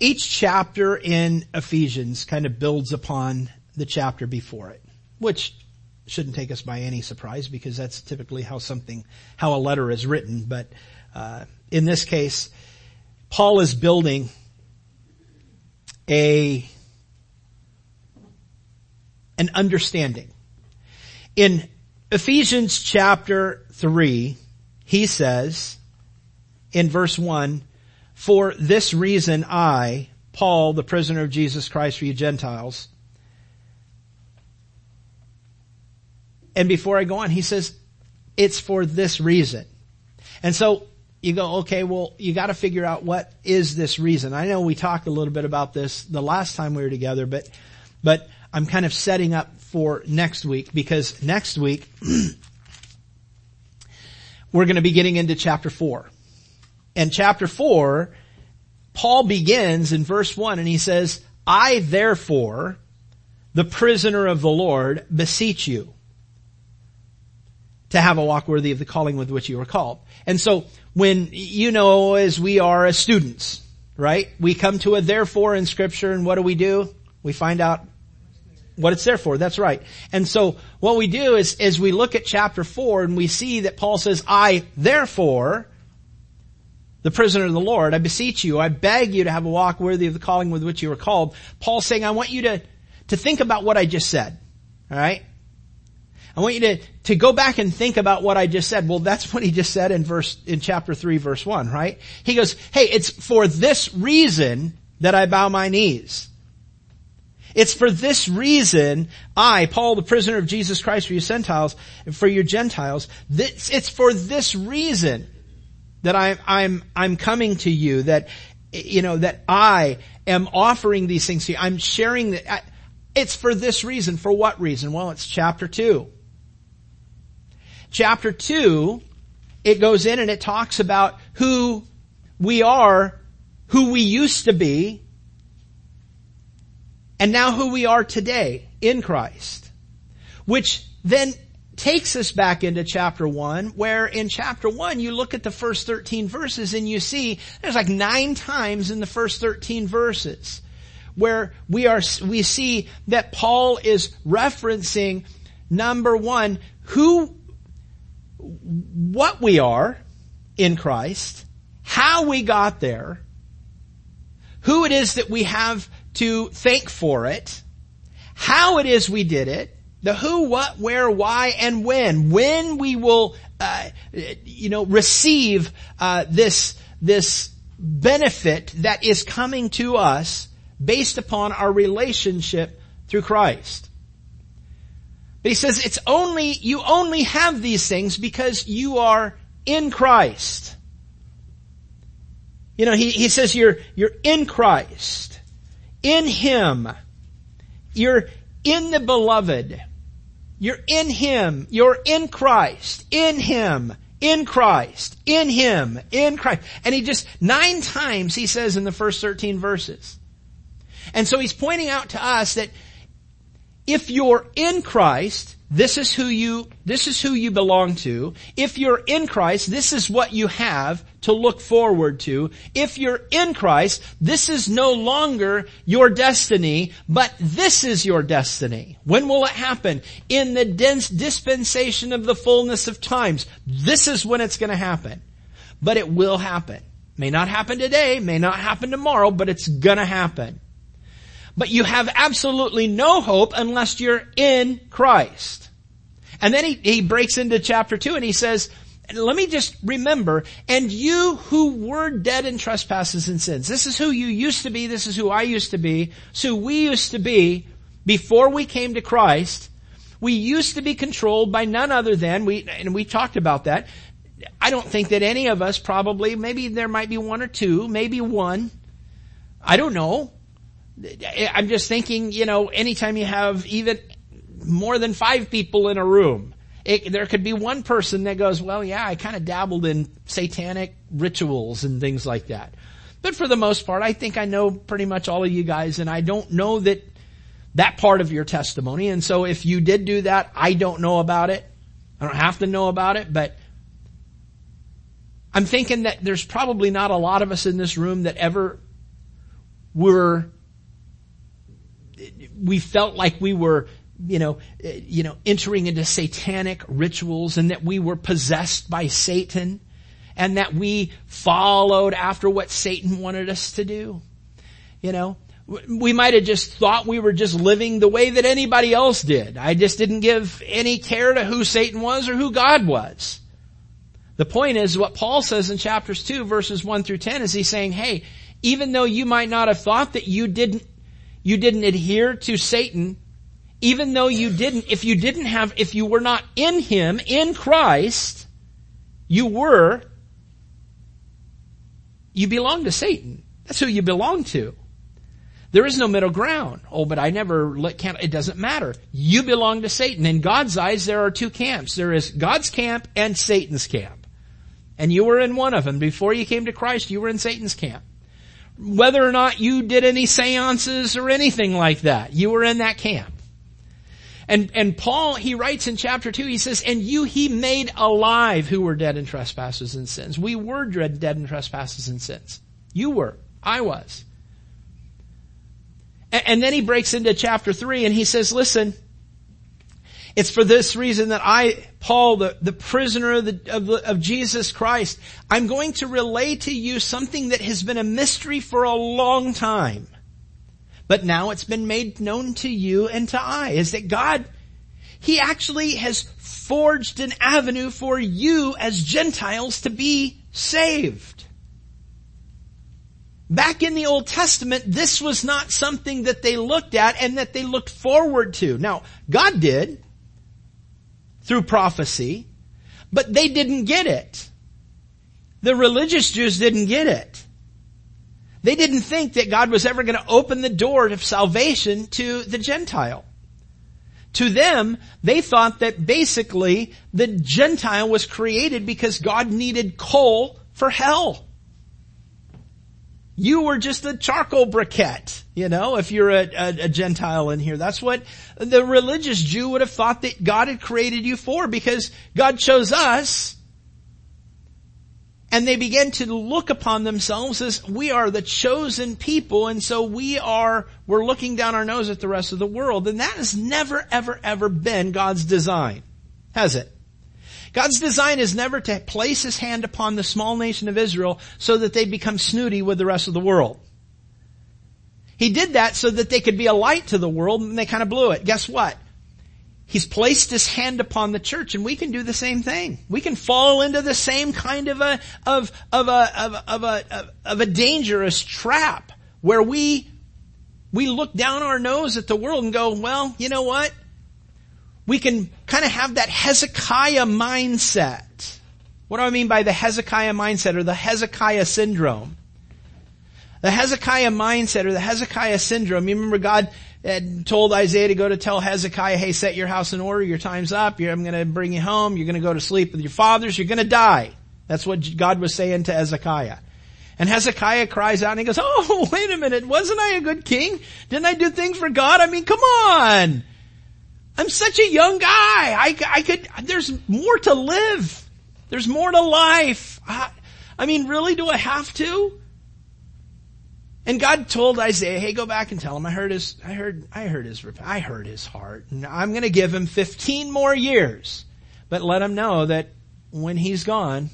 Each chapter in Ephesians kind of builds upon the chapter before it, which shouldn't take us by any surprise because that's typically how something, how a letter is written. But uh, in this case, Paul is building a an understanding. In Ephesians chapter 3, he says in verse 1, for this reason I, Paul, the prisoner of Jesus Christ for you Gentiles. And before I go on, he says, it's for this reason. And so you go, okay, well, you gotta figure out what is this reason. I know we talked a little bit about this the last time we were together, but, but I'm kind of setting up for next week because next week we're to be getting into chapter four. And chapter four, Paul begins in verse one and he says, I therefore, the prisoner of the Lord, beseech you to have a walk worthy of the calling with which you were called. And so when, you know, as we are as students, right? We come to a therefore in scripture and what do we do? We find out what it's there for. That's right. And so what we do is, is we look at chapter four and we see that Paul says, I therefore, the prisoner of the Lord, I beseech you, I beg you to have a walk worthy of the calling with which you were called. Paul's saying, I want you to, to think about what I just said. Alright? I want you to, to go back and think about what I just said. Well, that's what he just said in verse, in chapter 3 verse 1, right? He goes, hey, it's for this reason that I bow my knees. It's for this reason I, Paul, the prisoner of Jesus Christ for you Gentiles, for your Gentiles, this, it's for this reason that I, I'm, I'm coming to you, that, you know, that I am offering these things to you. I'm sharing that. It's for this reason. For what reason? Well, it's chapter two. Chapter two, it goes in and it talks about who we are, who we used to be, and now who we are today in Christ. Which then takes us back into chapter 1, where in chapter 1 you look at the first 13 verses and you see there's like nine times in the first 13 verses where we are, we see that Paul is referencing number one, who, what we are in Christ, how we got there, who it is that we have to thank for it, how it is we did it, the who, what, where, why, and when. When we will, uh, you know, receive uh, this this benefit that is coming to us based upon our relationship through Christ. But he says it's only you only have these things because you are in Christ. You know, he, he says you're you're in Christ, in Him. You're in the beloved. You're in Him. You're in Christ. In Him. In Christ. In Him. In Christ. And he just, nine times he says in the first 13 verses. And so he's pointing out to us that if you're in Christ, this is who you, this is who you belong to. If you're in Christ, this is what you have to look forward to. If you're in Christ, this is no longer your destiny, but this is your destiny. When will it happen? In the dense dispensation of the fullness of times. This is when it's gonna happen. But it will happen. May not happen today, may not happen tomorrow, but it's gonna happen. But you have absolutely no hope unless you're in Christ. And then he, he breaks into chapter two and he says, let me just remember, and you who were dead in trespasses and sins. This is who you used to be. This is who I used to be. So we used to be before we came to Christ. We used to be controlled by none other than we, and we talked about that. I don't think that any of us probably, maybe there might be one or two, maybe one, I don't know. I'm just thinking, you know, anytime you have even more than five people in a room, it, there could be one person that goes, well, yeah, I kind of dabbled in satanic rituals and things like that. But for the most part, I think I know pretty much all of you guys and I don't know that that part of your testimony. And so if you did do that, I don't know about it. I don't have to know about it, but I'm thinking that there's probably not a lot of us in this room that ever were, we felt like we were, you know, eh, you know, entering into satanic rituals and that we were possessed by Satan and that we followed after what Satan wanted us to do. You know, we might have just thought we were just living the way that anybody else did. I just didn't give any care to who Satan was or who God was. The point is what Paul says in chapters 2 verses 1 through 10 is he's saying, hey, even though you might not have thought that you didn't, you didn't adhere to Satan, even though you didn't, if you didn't have, if you were not in Him, in Christ, you were, you belong to Satan. That's who you belong to. There is no middle ground. Oh, but I never let, can't, it doesn't matter. You belong to Satan. In God's eyes, there are two camps. There is God's camp and Satan's camp. And you were in one of them. Before you came to Christ, you were in Satan's camp. Whether or not you did any seances or anything like that, you were in that camp. And, and Paul, he writes in chapter 2, he says, and you he made alive who were dead in trespasses and sins. We were dead, dead in trespasses and sins. You were. I was. And, and then he breaks into chapter 3 and he says, listen, it's for this reason that I, Paul, the, the prisoner of, the, of, of Jesus Christ, I'm going to relay to you something that has been a mystery for a long time. But now it's been made known to you and to I, is that God, He actually has forged an avenue for you as Gentiles to be saved. Back in the Old Testament, this was not something that they looked at and that they looked forward to. Now, God did through prophecy, but they didn't get it. The religious Jews didn't get it. They didn't think that God was ever going to open the door of salvation to the Gentile. To them, they thought that basically the Gentile was created because God needed coal for hell. You were just a charcoal briquette, you know, if you're a, a, a, Gentile in here. That's what the religious Jew would have thought that God had created you for because God chose us and they began to look upon themselves as we are the chosen people and so we are, we're looking down our nose at the rest of the world and that has never ever ever been God's design. Has it? God's design is never to place his hand upon the small nation of Israel so that they become snooty with the rest of the world. He did that so that they could be a light to the world and they kind of blew it. Guess what? He's placed his hand upon the church and we can do the same thing. We can fall into the same kind of a, of, of a, of, of a, of a dangerous trap where we, we look down our nose at the world and go, well, you know what? We can kind of have that Hezekiah mindset. What do I mean by the Hezekiah mindset or the Hezekiah syndrome? The Hezekiah mindset or the Hezekiah syndrome. You remember God had told Isaiah to go to tell Hezekiah, hey, set your house in order, your time's up, I'm gonna bring you home, you're gonna go to sleep with your fathers, you're gonna die. That's what God was saying to Hezekiah. And Hezekiah cries out and he goes, oh, wait a minute, wasn't I a good king? Didn't I do things for God? I mean, come on! I'm such a young guy. I, I could, there's more to live. There's more to life. I, I mean, really, do I have to? And God told Isaiah, hey, go back and tell him I heard his, I heard, I heard his, I heard his heart. And I'm going to give him 15 more years. But let him know that when he's gone,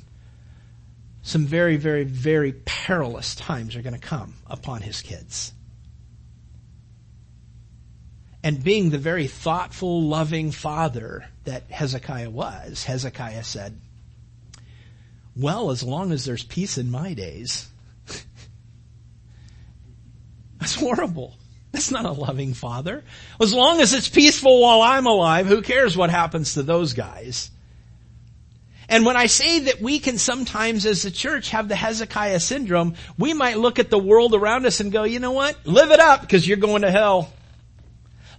some very, very, very perilous times are going to come upon his kids and being the very thoughtful, loving father that Hezekiah was, Hezekiah said, well, as long as there's peace in my days, that's horrible. That's not a loving father. As long as it's peaceful while I'm alive, who cares what happens to those guys? And when I say that we can sometimes as a church have the Hezekiah syndrome, we might look at the world around us and go, you know what? Live it up because you're going to hell.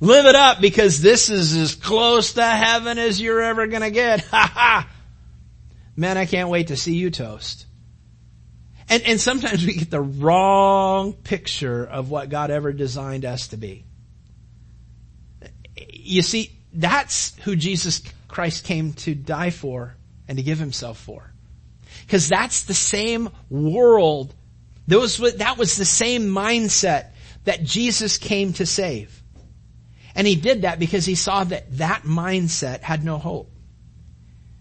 Live it up because this is as close to heaven as you're ever gonna get. Ha ha! Man, I can't wait to see you toast. And, and sometimes we get the wrong picture of what God ever designed us to be. You see, that's who Jesus Christ came to die for and to give himself for. Cause that's the same world. That was, that was the same mindset that Jesus came to save. And he did that because he saw that that mindset had no hope.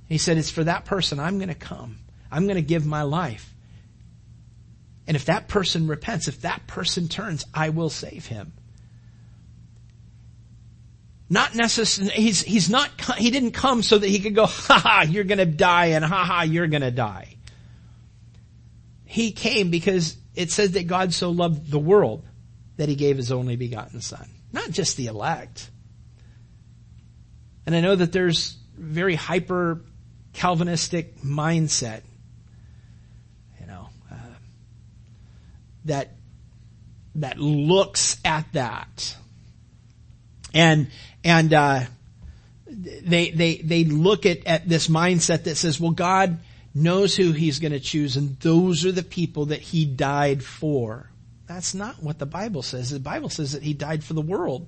He said, it's for that person I'm going to come. I'm going to give my life. And if that person repents, if that person turns, I will save him. Not necessarily, he's, he's not, he didn't come so that he could go, ha ha, you're gonna die and ha ha, you're gonna die. He came because it says that God so loved the world that he gave his only begotten son. Not just the elect. And I know that there's very hyper Calvinistic mindset, you know, uh, that, that looks at that. And, and, uh, they, they, they look at, at this mindset that says, well, God knows who He's gonna choose and those are the people that He died for. That's not what the Bible says. The Bible says that He died for the world.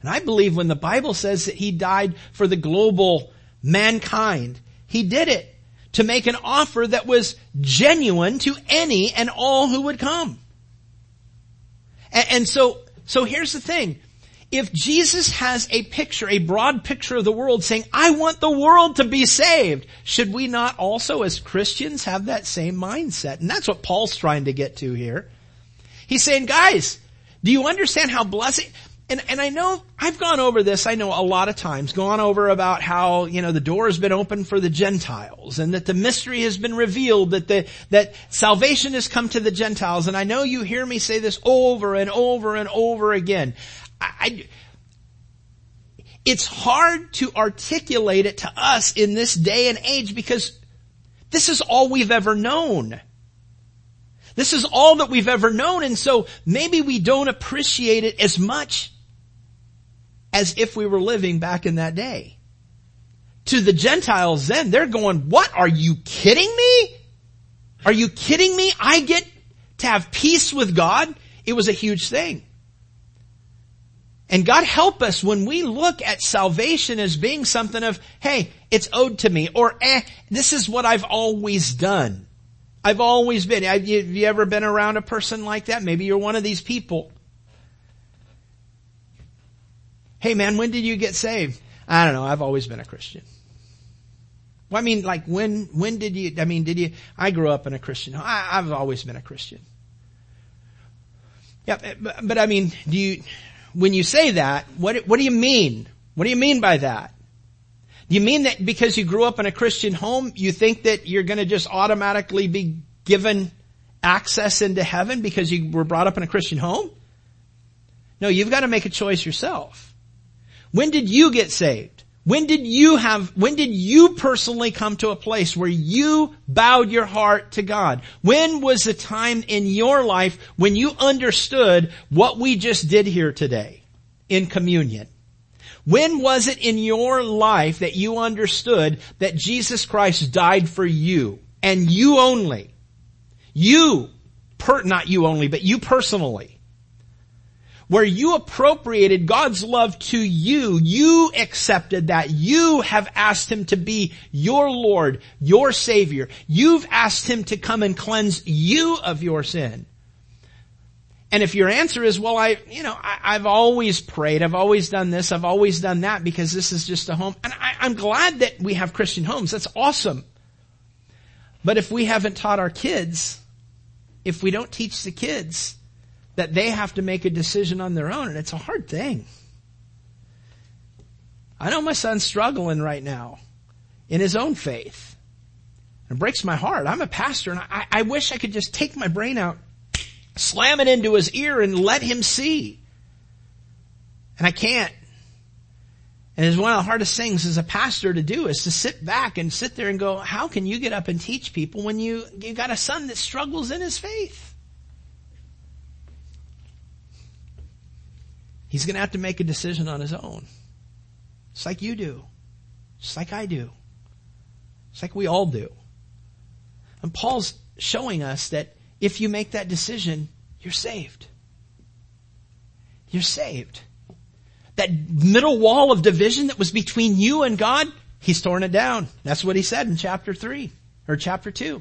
And I believe when the Bible says that He died for the global mankind, He did it to make an offer that was genuine to any and all who would come. And, and so, so here's the thing. If Jesus has a picture, a broad picture of the world saying, I want the world to be saved, should we not also as Christians have that same mindset? And that's what Paul's trying to get to here. He's saying, guys, do you understand how blessing, and, and I know, I've gone over this, I know a lot of times, gone over about how, you know, the door has been opened for the Gentiles and that the mystery has been revealed, that the, that salvation has come to the Gentiles. And I know you hear me say this over and over and over again. I, I it's hard to articulate it to us in this day and age because this is all we've ever known. This is all that we've ever known and so maybe we don't appreciate it as much as if we were living back in that day. To the Gentiles then, they're going, what, are you kidding me? Are you kidding me? I get to have peace with God? It was a huge thing. And God help us when we look at salvation as being something of, hey, it's owed to me, or eh, this is what I've always done. I've always been. Have you, have you ever been around a person like that? Maybe you're one of these people. Hey man, when did you get saved? I don't know. I've always been a Christian. Well, I mean, like when, when did you, I mean, did you, I grew up in a Christian I, I've always been a Christian. Yeah, eh, but, but I mean, do you, when you say that, what, what do you mean? What do you mean by that? You mean that because you grew up in a Christian home, you think that you're going to just automatically be given access into heaven because you were brought up in a Christian home? No, you've got to make a choice yourself. When did you get saved? When did you have, when did you personally come to a place where you bowed your heart to God? When was the time in your life when you understood what we just did here today in communion? When was it in your life that you understood that Jesus Christ died for you and you only? You, per, not you only, but you personally. Where you appropriated God's love to you, you accepted that. You have asked Him to be your Lord, your Savior. You've asked Him to come and cleanse you of your sin. And if your answer is, well, I, you know, I, have always prayed, I've always done this, I've always done that because this is just a home. And I, I'm glad that we have Christian homes. That's awesome. But if we haven't taught our kids, if we don't teach the kids that they have to make a decision on their own, and it's a hard thing. I know my son's struggling right now in his own faith. It breaks my heart. I'm a pastor and I, I wish I could just take my brain out slam it into his ear and let him see. And I can't. And it's one of the hardest things as a pastor to do is to sit back and sit there and go, how can you get up and teach people when you, you got a son that struggles in his faith? He's going to have to make a decision on his own. It's like you do. It's like I do. It's like we all do. And Paul's showing us that if you make that decision, you're saved. You're saved. That middle wall of division that was between you and God, He's torn it down. That's what He said in chapter 3, or chapter 2.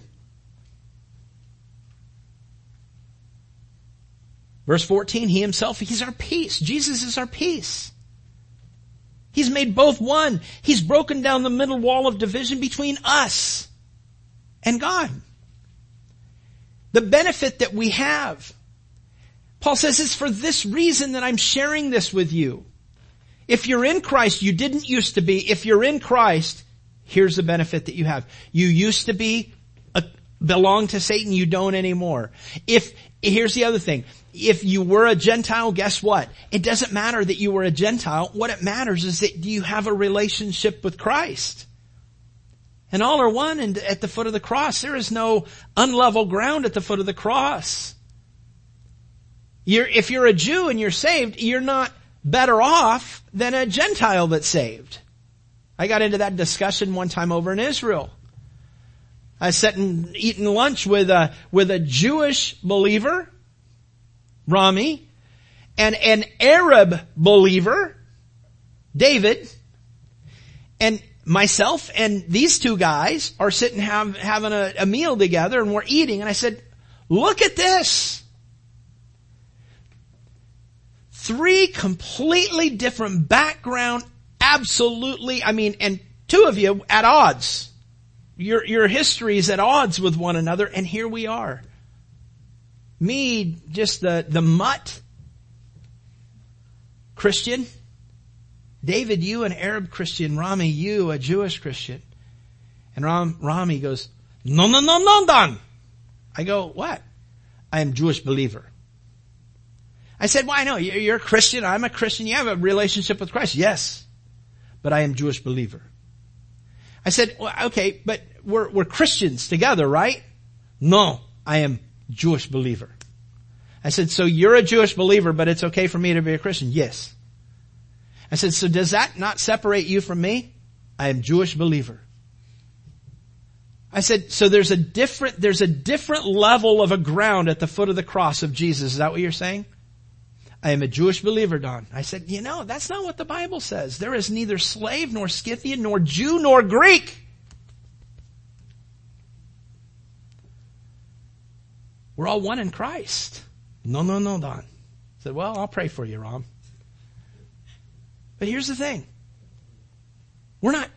Verse 14, He Himself, He's our peace. Jesus is our peace. He's made both one. He's broken down the middle wall of division between us and God. The benefit that we have. Paul says it's for this reason that I'm sharing this with you. If you're in Christ, you didn't used to be. If you're in Christ, here's the benefit that you have. You used to be a, belong to Satan, you don't anymore. If, here's the other thing. If you were a Gentile, guess what? It doesn't matter that you were a Gentile. What it matters is that you have a relationship with Christ. And all are one and at the foot of the cross. There is no unlevel ground at the foot of the cross. You're, if you're a Jew and you're saved, you're not better off than a Gentile that's saved. I got into that discussion one time over in Israel. I sat and eating lunch with a, with a Jewish believer, Rami, and an Arab believer, David, and myself and these two guys are sitting have, having a, a meal together and we're eating and I said, look at this. Three completely different background, absolutely, I mean, and two of you at odds. Your, your history is at odds with one another, and here we are. Me, just the, the mutt Christian. David, you an Arab Christian. Rami, you a Jewish Christian. And Ram, Rami goes, no, no, no, no, Don. I go, what? I am Jewish believer. I said, why no, you're a Christian, I'm a Christian, you have a relationship with Christ. Yes. But I am Jewish believer. I said, well, okay, but we're, we're Christians together, right? No, I am Jewish believer. I said, so you're a Jewish believer, but it's okay for me to be a Christian? Yes. I said, so does that not separate you from me? I am Jewish believer. I said, so there's a different, there's a different level of a ground at the foot of the cross of Jesus. Is that what you're saying? I am a Jewish believer, Don. I said, you know, that's not what the Bible says. There is neither slave nor Scythian nor Jew nor Greek. We're all one in Christ. No, no, no, Don. I said, well, I'll pray for you, Rom. But here's the thing. We're not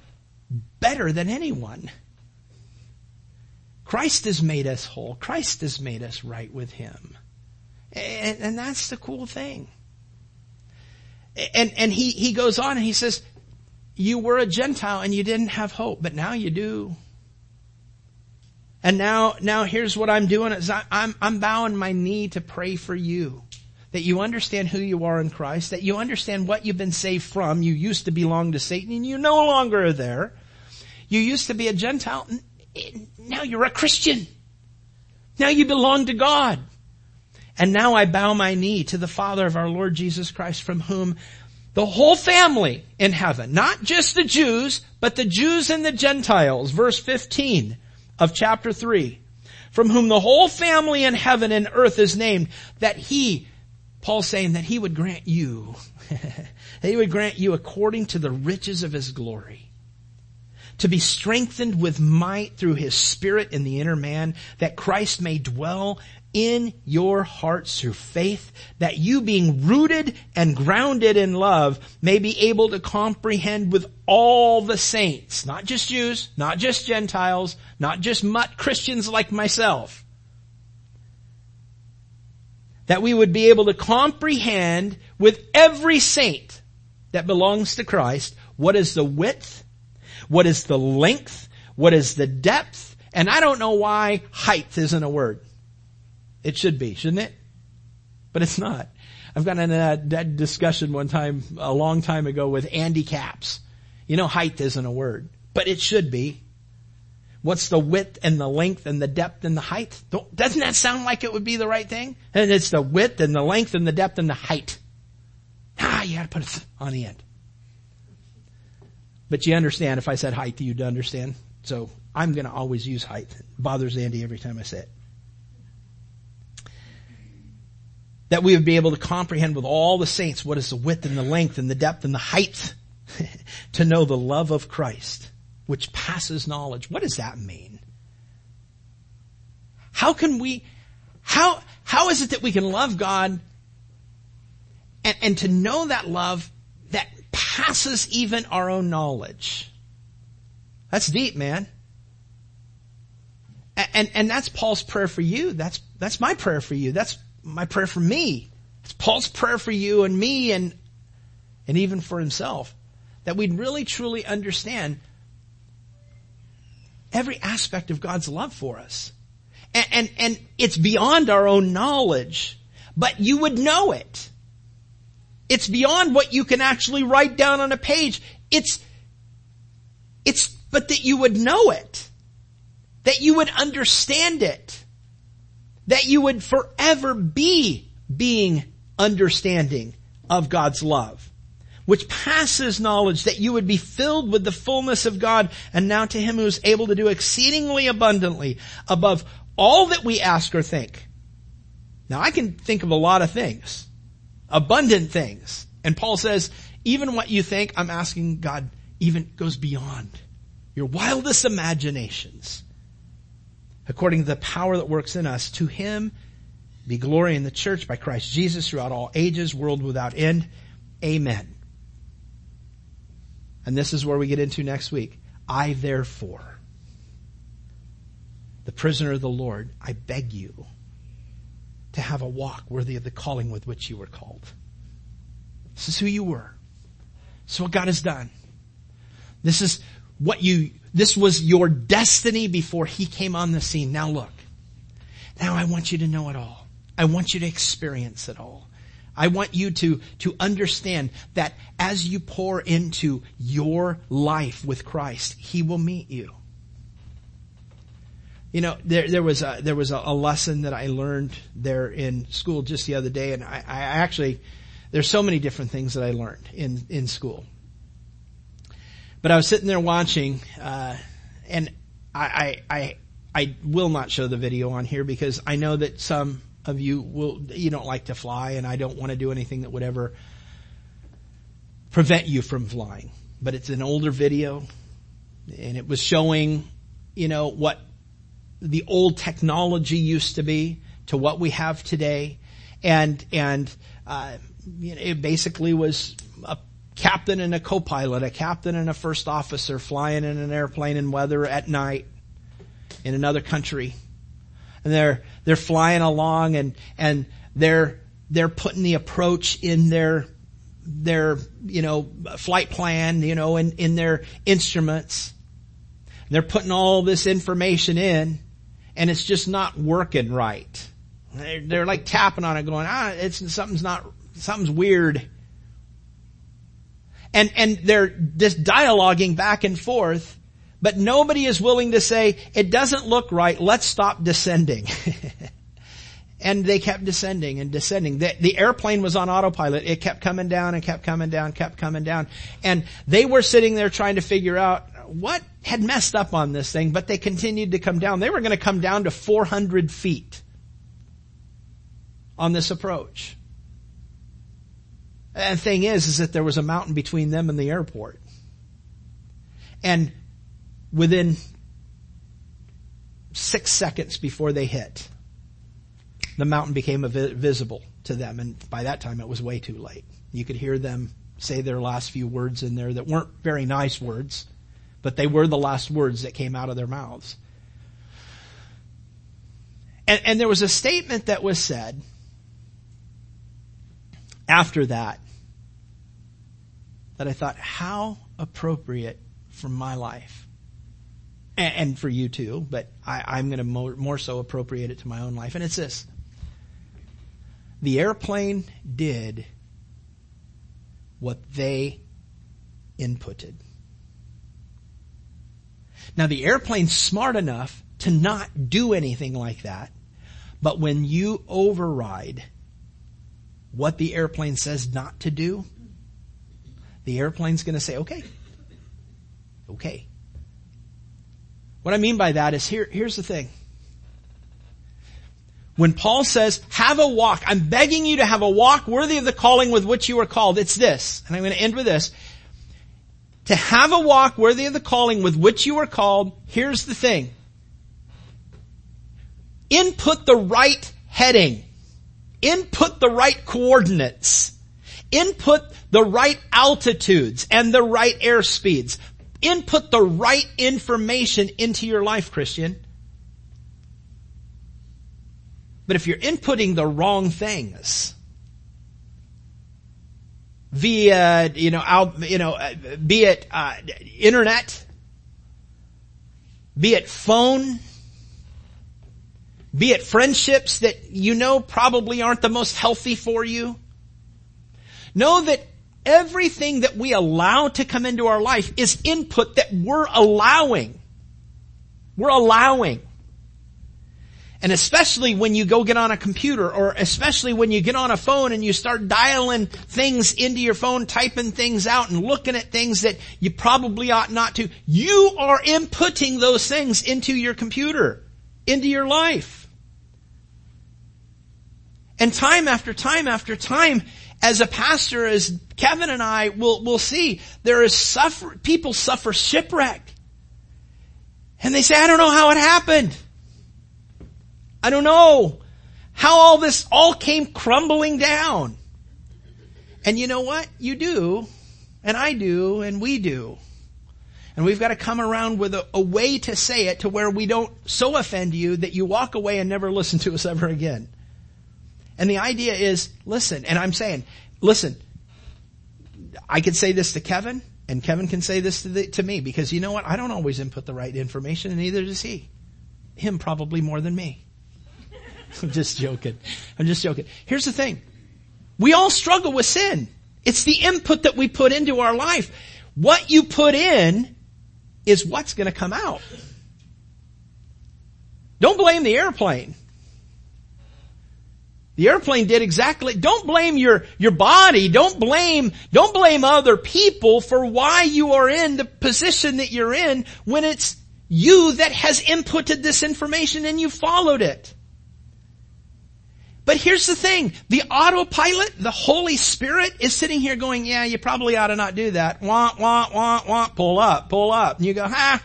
better than anyone. Christ has made us whole. Christ has made us right with Him. And, and that's the cool thing. And, and he, he goes on and he says, you were a Gentile and you didn't have hope, but now you do. And now, now here's what I'm doing is I, I'm, I'm bowing my knee to pray for you. That you understand who you are in Christ, that you understand what you've been saved from. You used to belong to Satan and you no longer are there. You used to be a Gentile. Now you're a Christian. Now you belong to God. And now I bow my knee to the Father of our Lord Jesus Christ from whom the whole family in heaven, not just the Jews, but the Jews and the Gentiles, verse 15 of chapter 3, from whom the whole family in heaven and earth is named, that he, Paul's saying that he would grant you, he would grant you according to the riches of his glory to be strengthened with might through his spirit in the inner man, that Christ may dwell in your hearts through faith, that you being rooted and grounded in love may be able to comprehend with all the saints, not just Jews, not just Gentiles, not just mutt Christians like myself, that we would be able to comprehend with every saint that belongs to Christ what is the width, what is the length, what is the depth, and I don't know why height isn't a word. It should be, shouldn't it? But it's not. I've gotten in that, discussion one time, a long time ago with Andy Caps. You know, height isn't a word, but it should be. What's the width and the length and the depth and the height? Doesn't that sound like it would be the right thing? And it's the width and the length and the depth and the height. Ah, you gotta put it on the end. But you understand if I said height, you'd understand. So I'm gonna always use height. It bothers Andy every time I say it. That we would be able to comprehend with all the saints what is the width and the length and the depth and the height to know the love of Christ which passes knowledge. What does that mean? How can we, how, how is it that we can love God and, and to know that love that passes even our own knowledge? That's deep, man. And, and, and that's Paul's prayer for you. That's, that's my prayer for you. That's my prayer for me. It's Paul's prayer for you and me and, and even for himself. That we'd really truly understand every aspect of God's love for us. And, and, and, it's beyond our own knowledge, but you would know it. It's beyond what you can actually write down on a page. It's, it's, but that you would know it. That you would understand it. That you would forever be being understanding of God's love which passes knowledge, that you would be filled with the fullness of God, and now to him who is able to do exceedingly abundantly above all that we ask or think. Now I can think of a lot of things, abundant things. And Paul says, even what you think, I'm asking God even goes beyond your wildest imaginations. According to the power that works in us, to him be glory in the church by Christ Jesus throughout all ages, world without end. Amen. And this is where we get into next week. I therefore, the prisoner of the Lord, I beg you to have a walk worthy of the calling with which you were called. This is who you were. This is what God has done. This is what you, this was your destiny before He came on the scene. Now look. Now I want you to know it all. I want you to experience it all. I want you to, to understand that as you pour into your life with Christ, He will meet you. You know, there, there was a, there was a, a lesson that I learned there in school just the other day, and I, I actually, there's so many different things that I learned in, in school. But I was sitting there watching, uh, and I, I, I, I will not show the video on here because I know that some of you will, you don't like to fly and I don't want to do anything that would ever prevent you from flying. But it's an older video and it was showing, you know, what the old technology used to be to what we have today. And, and, uh, it basically was a captain and a co-pilot, a captain and a first officer flying in an airplane in weather at night in another country and they're they're flying along and and they're they're putting the approach in their their you know flight plan you know in in their instruments. They're putting all this information in and it's just not working right. They're, they're like tapping on it going ah it's something's not something's weird. And and they're just dialoguing back and forth but nobody is willing to say, it doesn't look right, let's stop descending. and they kept descending and descending. The, the, airplane was on autopilot. It kept coming down and kept coming down, kept coming down. And they were sitting there trying to figure out what had messed up on this thing, but they continued to come down. They were going to come down to 400 feet on this approach. And the thing is, is that there was a mountain between them and the airport. And within six seconds before they hit, the mountain became visible to them. And by that time, it was way too late. You could hear them say their last few words in there that weren't very nice words, but they were the last words that came out of their mouths. And, and there was a statement that was said after that that I thought, how appropriate for my life and, and for you too, but I, I'm going to more, more so appropriate it to my own life. And it's this. The airplane did what they inputted. Now the airplane's smart enough to not do anything like that, but when you override what the airplane says not to do, the airplane's gonna say, okay, okay. What I mean by that is here, here's the thing. When Paul says, have a walk, I'm begging you to have a walk worthy of the calling with which you are called. It's this, and I'm going to end with this. To have a walk worthy of the calling with which you are called, here's the thing. Input the right heading. Input the right coordinates. Input the right altitudes and the right air speeds. Input the right information into your life, Christian. But if you're inputting the wrong things, via, you know, out, you know, uh, be it uh, internet, be it phone, be it friendships that you know probably aren't the most healthy for you. Know that everything that we allow to come into our life is input that we're allowing. We're allowing. And especially when you go get on a computer or especially when you get on a phone and you start dialing things into your phone, typing things out and looking at things that you probably ought not to, you are inputting those things into your computer, into your life. And time after time after time, as a pastor, as Kevin and I will, will see, there is suffer, people suffer shipwreck. And they say, I don't know how it happened. I don't know how all this all came crumbling down. And you know what? You do, and I do, and we do. And we've got to come around with a, a, way to say it to where we don't so offend you that you walk away and never listen to us ever again. And the idea is, listen, and I'm saying, listen, I could say this to Kevin, and Kevin can say this to, the, to me, because you know what? I don't always input the right information, and neither does he. Him probably more than me. I'm just joking. I'm just joking. Here's the thing. We all struggle with sin. It's the input that we put into our life. What you put in is what's to come out. Don't blame the airplane. The airplane did exactly, don't blame your, your body, don't blame, don't blame other people for why you are in the position that you're in when it's you that has inputted this information and you followed it. But here's the thing, the autopilot, the Holy Spirit is sitting here going, yeah, you probably ought to not do that. Wah, wah, wah, wah, pull up, pull up. And you go, ha.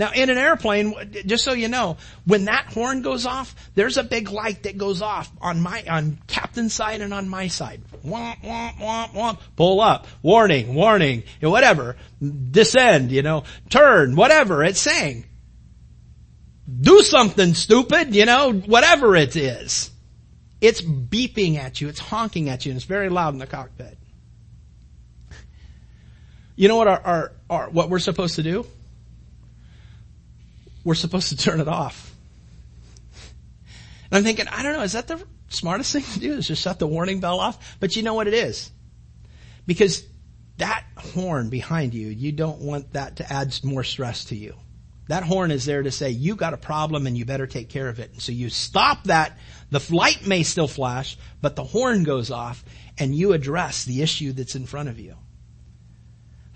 Now in an airplane, just so you know, when that horn goes off, there's a big light that goes off on my, on captain's side and on my side. Wah, wah, wah, wah, pull up, warning, warning, you know, whatever, descend, you know, turn, whatever it's saying. Do something stupid, you know, whatever it is. It's beeping at you, it's honking at you, and it's very loud in the cockpit. You know what our, our, our, what we're supposed to do? We're supposed to turn it off. And I'm thinking, I don't know, is that the smartest thing to do? Is just shut the warning bell off? But you know what it is? Because that horn behind you, you don't want that to add more stress to you. That horn is there to say, you got a problem and you better take care of it. So you stop that. The light may still flash, but the horn goes off and you address the issue that's in front of you.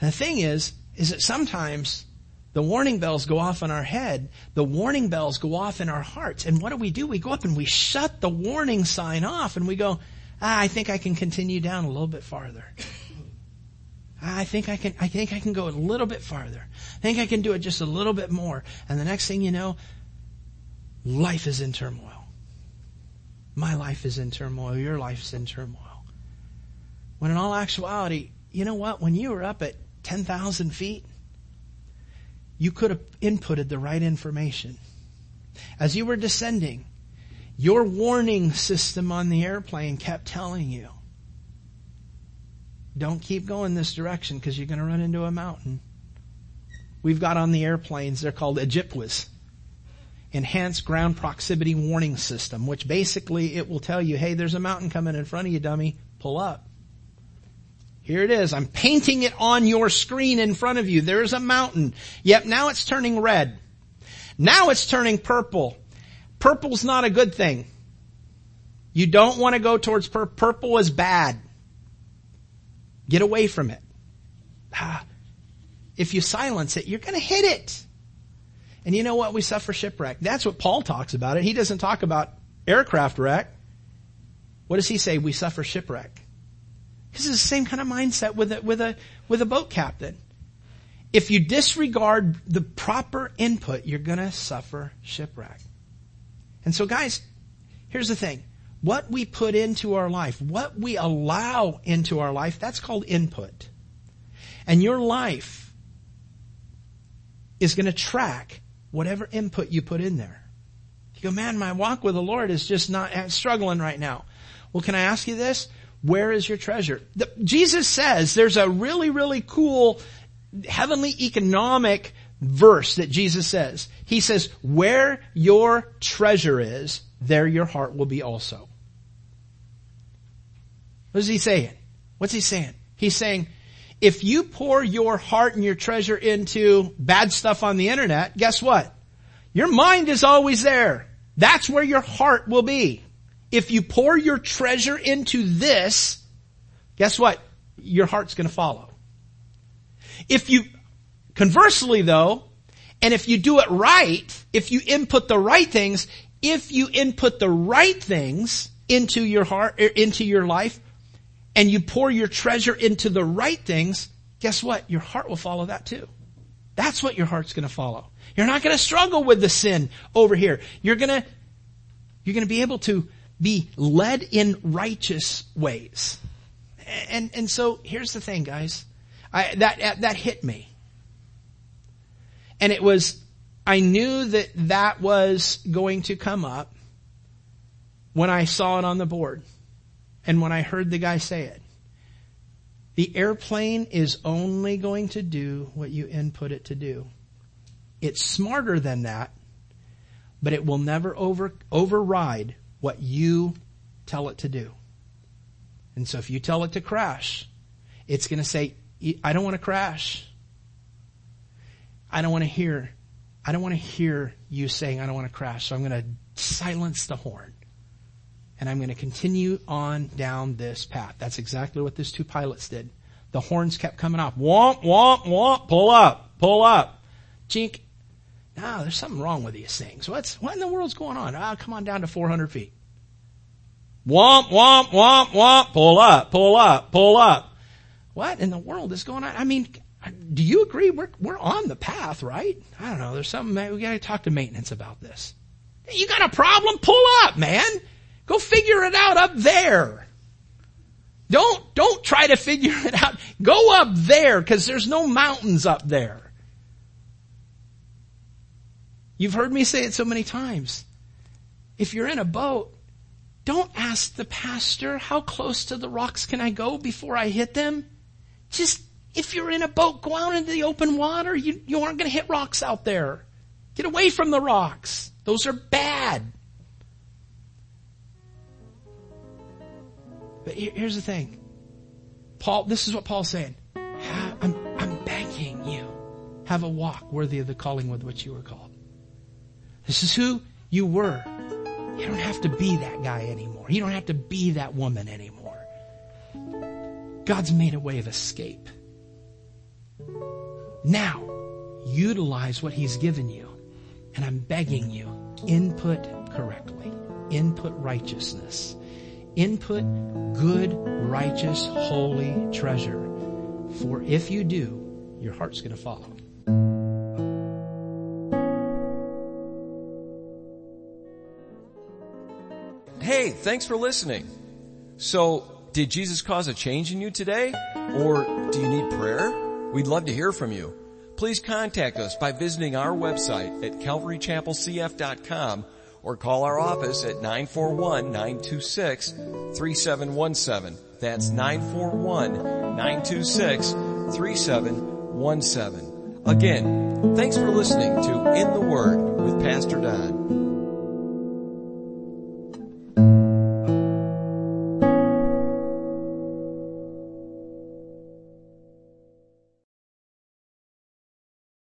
And the thing is, is that sometimes the warning bells go off in our head. The warning bells go off in our hearts. And what do we do? We go up and we shut the warning sign off and we go, ah, I think I can continue down a little bit farther. I think I can, I think I can go a little bit farther. I think I can do it just a little bit more. And the next thing you know, life is in turmoil. My life is in turmoil. Your life's in turmoil. When in all actuality, you know what? When you were up at 10,000 feet, you could have inputted the right information. As you were descending, your warning system on the airplane kept telling you, don't keep going this direction because you're going to run into a mountain. We've got on the airplanes, they're called Ojibwas. enhanced ground proximity warning system, which basically it will tell you, hey, there's a mountain coming in front of you, dummy. Pull up. Here it is. I'm painting it on your screen in front of you. There's a mountain. Yep, now it's turning red. Now it's turning purple. Purple's not a good thing. You don't want to go towards purple. Purple is bad. Get away from it. Ah, if you silence it, you're going to hit it. And you know what? We suffer shipwreck. That's what Paul talks about it. He doesn't talk about aircraft wreck. What does he say? We suffer shipwreck. This is the same kind of mindset with a, with a, with a boat captain. If you disregard the proper input, you're gonna suffer shipwreck. And so guys, here's the thing. What we put into our life, what we allow into our life, that's called input. And your life is gonna track whatever input you put in there. You go, man, my walk with the Lord is just not eh, struggling right now. Well, can I ask you this? Where is your treasure? The, Jesus says there's a really, really cool heavenly economic verse that Jesus says. He says, where your treasure is, there your heart will be also. What is he saying? What's he saying? He's saying, if you pour your heart and your treasure into bad stuff on the internet, guess what? Your mind is always there. That's where your heart will be if you pour your treasure into this, guess what? Your heart's gonna follow. If you, conversely though, and if you do it right, if you input the right things, if you input the right things into your heart, er, into your life, and you pour your treasure into the right things, guess what? Your heart will follow that too. That's what your heart's gonna follow. You're not gonna struggle with the sin over here. You're gonna, you're gonna be able to be led in righteous ways. And, and so here's the thing, guys. I, that, that hit me. And it was, I knew that that was going to come up when I saw it on the board and when I heard the guy say it. The airplane is only going to do what you input it to do. It's smarter than that, but it will never over, override what you tell it to do. And so if you tell it to crash, it's going to say, I don't want to crash. I don't want to hear, I don't want to hear you saying, I don't want to crash. So I'm going to silence the horn. And I'm going to continue on down this path. That's exactly what these two pilots did. The horns kept coming up. Womp, womp, womp, pull up, pull up. Chink, no, there's something wrong with these things. What's, what in the world's going on? Ah, come on down to 400 feet. Womp, womp, womp, womp, pull up, pull up, pull up. What in the world is going on? I mean, do you agree we're, we're on the path, right? I don't know. There's something, we gotta talk to maintenance about this. You got a problem? Pull up, man. Go figure it out up there. Don't, don't try to figure it out. Go up there because there's no mountains up there. You've heard me say it so many times. If you're in a boat, don't ask the pastor, how close to the rocks can I go before I hit them? Just, if you're in a boat, go out into the open water. You, you aren't going to hit rocks out there. Get away from the rocks. Those are bad. But here's the thing. Paul, this is what Paul's saying. I'm, I'm begging you, have a walk worthy of the calling with which you were called. This is who you were. You don't have to be that guy anymore. You don't have to be that woman anymore. God's made a way of escape. Now, utilize what He's given you. And I'm begging you, input correctly. Input righteousness. Input good, righteous, holy treasure. For if you do, your heart's going to follow. Hey, thanks for listening. So, did Jesus cause a change in you today? Or do you need prayer? We'd love to hear from you. Please contact us by visiting our website at calvarychapelcf.com or call our office at 941-926-3717. That's 941-926-3717. Again, thanks for listening to In the Word with Pastor Don.